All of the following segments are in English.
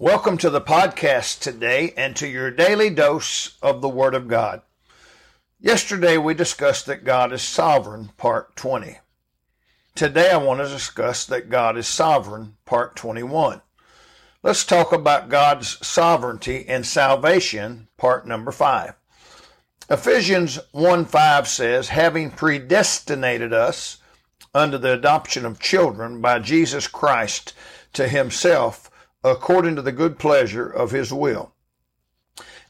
Welcome to the podcast today and to your daily dose of the Word of God. Yesterday we discussed that God is sovereign, part 20. Today I want to discuss that God is sovereign, part 21. Let's talk about God's sovereignty and salvation, part number 5. Ephesians 1 5 says, having predestinated us under the adoption of children by Jesus Christ to himself according to the good pleasure of his will.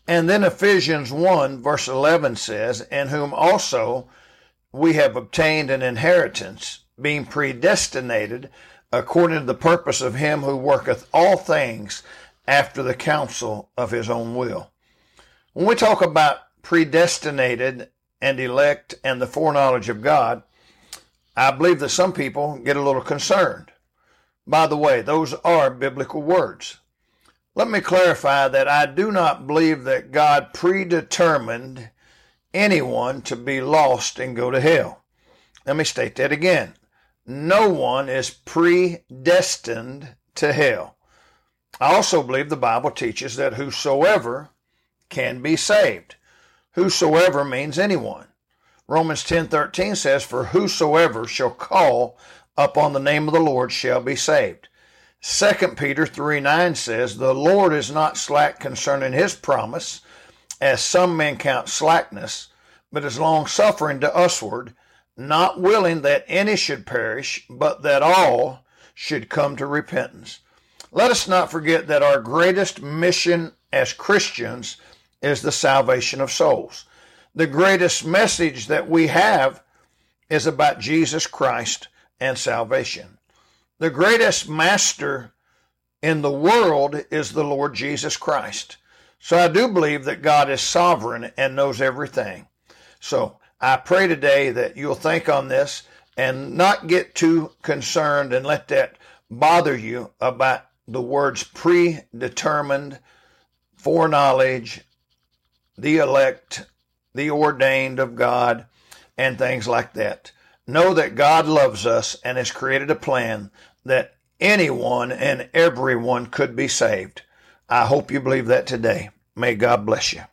And then Ephesians 1 verse 11 says, In whom also we have obtained an inheritance, being predestinated according to the purpose of him who worketh all things after the counsel of his own will. When we talk about predestinated and elect and the foreknowledge of God, I believe that some people get a little concerned. By the way, those are biblical words. Let me clarify that I do not believe that God predetermined anyone to be lost and go to hell. Let me state that again. No one is predestined to hell. I also believe the Bible teaches that whosoever can be saved. Whosoever means anyone. Romans 10:13 says for whosoever shall call upon the name of the Lord shall be saved. 2 Peter 3 9 says, The Lord is not slack concerning his promise, as some men count slackness, but is long suffering to usward, not willing that any should perish, but that all should come to repentance. Let us not forget that our greatest mission as Christians is the salvation of souls. The greatest message that we have is about Jesus Christ and salvation. The greatest master in the world is the Lord Jesus Christ. So I do believe that God is sovereign and knows everything. So I pray today that you'll think on this and not get too concerned and let that bother you about the words predetermined, foreknowledge, the elect, the ordained of God, and things like that. Know that God loves us and has created a plan that anyone and everyone could be saved. I hope you believe that today. May God bless you.